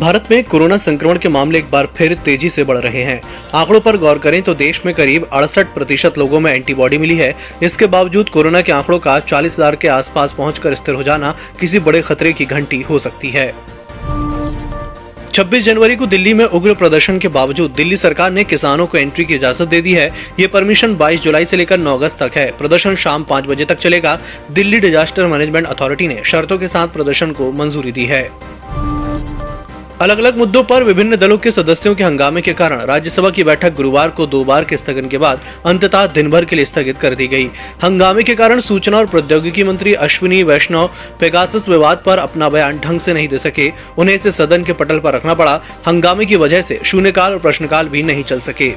भारत में कोरोना संक्रमण के मामले एक बार फिर तेज़ी से बढ़ रहे हैं। आंकड़ों पर गौर करें तो देश में करीब अड़सठ प्रतिशत लोगों में एंटीबॉडी मिली है। इसके बावजूद कोरोना के आंकड़ों का चालीस हज़ार के आसपास पहुंचकर स्थिर हो जाना किसी बड़े खतरे की घंटी हो सकती है। 26 जनवरी को दिल्ली में उग्र प्रदर्शन के बावजूद दिल्ली सरकार ने किसानों को एंट्री की इजाज़त दे दी है। ये परमिशन 22 जुलाई से लेकर 9 अगस्त तक है। प्रदर्शन शाम 5 बजे तक चलेगा। दिल्ली डिजास्टर मैनेजमेंट अथॉरिटी ने शर्तों के साथ प्रदर्शन को मंजूरी दी है। अलग अलग मुद्दों पर विभिन्न दलों के सदस्यों के हंगामे के कारण राज्यसभा की बैठक गुरुवार को दो बार के स्थगन के बाद अंततः दिन भर के लिए स्थगित कर दी गई। हंगामे के कारण सूचना और प्रौद्योगिकी मंत्री अश्विनी वैष्णव पेगासस विवाद पर अपना बयान ढंग से नहीं दे सके। उन्हें इसे सदन के पटल पर रखना पड़ा। हंगामे की वजह से शून्यकाल और प्रश्नकाल भी नहीं चल सके।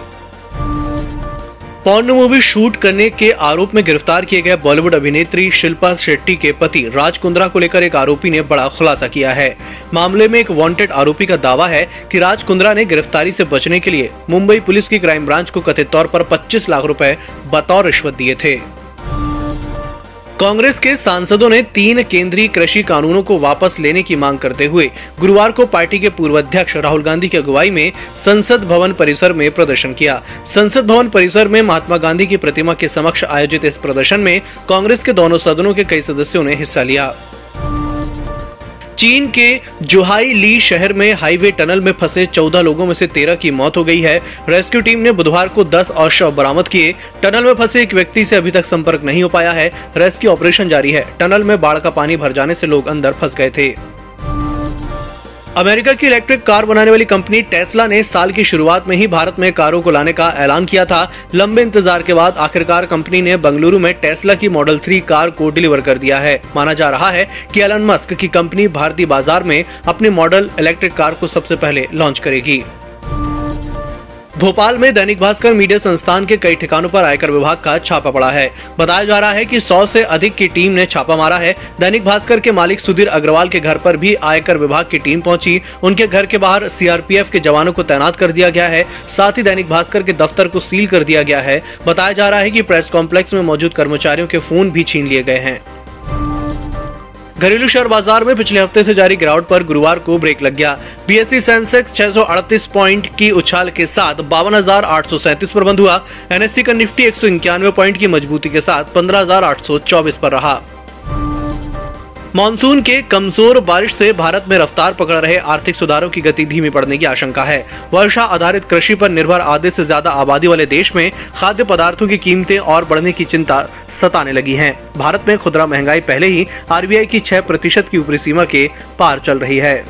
पॉर्न मूवी शूट करने के आरोप में गिरफ़्तार किए गए बॉलीवुड अभिनेत्री शिल्पा शेट्टी के पति राज कुंद्रा को लेकर एक आरोपी ने बड़ा खुलासा किया है। मामले में एक वांटेड आरोपी का दावा है कि राज कुंद्रा ने गिरफ्तारी से बचने के लिए मुंबई पुलिस की क्राइम ब्रांच को कथित तौर पर 25 लाख रुपए बतौर रिश्वत दिए थे। कांग्रेस के सांसदों ने तीन केंद्रीय कृषि कानूनों को वापस लेने की मांग करते हुए गुरुवार को पार्टी के पूर्व अध्यक्ष राहुल गांधी की अगुवाई में संसद भवन परिसर में प्रदर्शन किया। संसद भवन परिसर में महात्मा गांधी की प्रतिमा के समक्ष आयोजित इस प्रदर्शन में कांग्रेस के दोनों सदनों के कई सदस्यों ने हिस्सा लिया। चीन के जुहाई ली शहर में हाईवे टनल में फंसे 14 लोगों में से 13 की मौत हो गई है। रेस्क्यू टीम ने बुधवार को 10 और शव बरामद किए। टनल में फंसे एक व्यक्ति से अभी तक संपर्क नहीं हो पाया है। रेस्क्यू ऑपरेशन जारी है। टनल में बाढ़ का पानी भर जाने से लोग अंदर फंस गए थे। अमेरिका की इलेक्ट्रिक कार बनाने वाली कंपनी टेस्ला ने साल की शुरुआत में ही भारत में कारों को लाने का ऐलान किया था। लंबे इंतज़ार के बाद आखिरकार कंपनी ने बंगलुरु में टेस्ला की मॉडल थ्री कार को डिलीवर कर दिया है। माना जा रहा है कि एलन मस्क की कंपनी भारतीय बाज़ार में अपने मॉडल इलेक्ट्रिक कार को सबसे पहले लॉन्च करेगी। भोपाल में दैनिक भास्कर मीडिया संस्थान के कई ठिकानों पर आयकर विभाग का छापा पड़ा है। बताया जा रहा है कि 100 से अधिक की टीम ने छापा मारा है। दैनिक भास्कर के मालिक सुधीर अग्रवाल के घर पर भी आयकर विभाग की टीम पहुँची। उनके घर के बाहर सीआरपीएफ के जवानों को तैनात कर दिया गया है। साथ ही दैनिक भास्कर के दफ्तर को सील कर दिया गया है। बताया जा रहा है की प्रेस कॉम्प्लेक्स में मौजूद कर्मचारियों के फ़ोन भी छीन लिए गए हैं। घरेलू शेयर बाज़ार में पिछले हफ़्ते से जारी गिरावट पर गुरुवार को ब्रेक लग गया। बीएससी सेंसेक्स 638 पॉइंट की उछाल के साथ बावन पर बंद हुआ। एनएससी का निफ्टी एक सौ इक्यानवे पॉइंट की मजबूती के साथ पंद्रह पर रहा। मानसून के कमज़ोर बारिश से भारत में रफ्तार पकड़ रहे आर्थिक सुधारों की गति धीमी पड़ने की आशंका है। वर्षा आधारित कृषि पर निर्भर आधे से ज़्यादा आबादी वाले देश में खाद्य पदार्थों की कीमतें और बढ़ने की चिंता सताने लगी है। भारत में खुदरा महँगाई पहले ही आरबीआई की छह प्रतिशत की ऊपरी सीमा के पार चल रही है।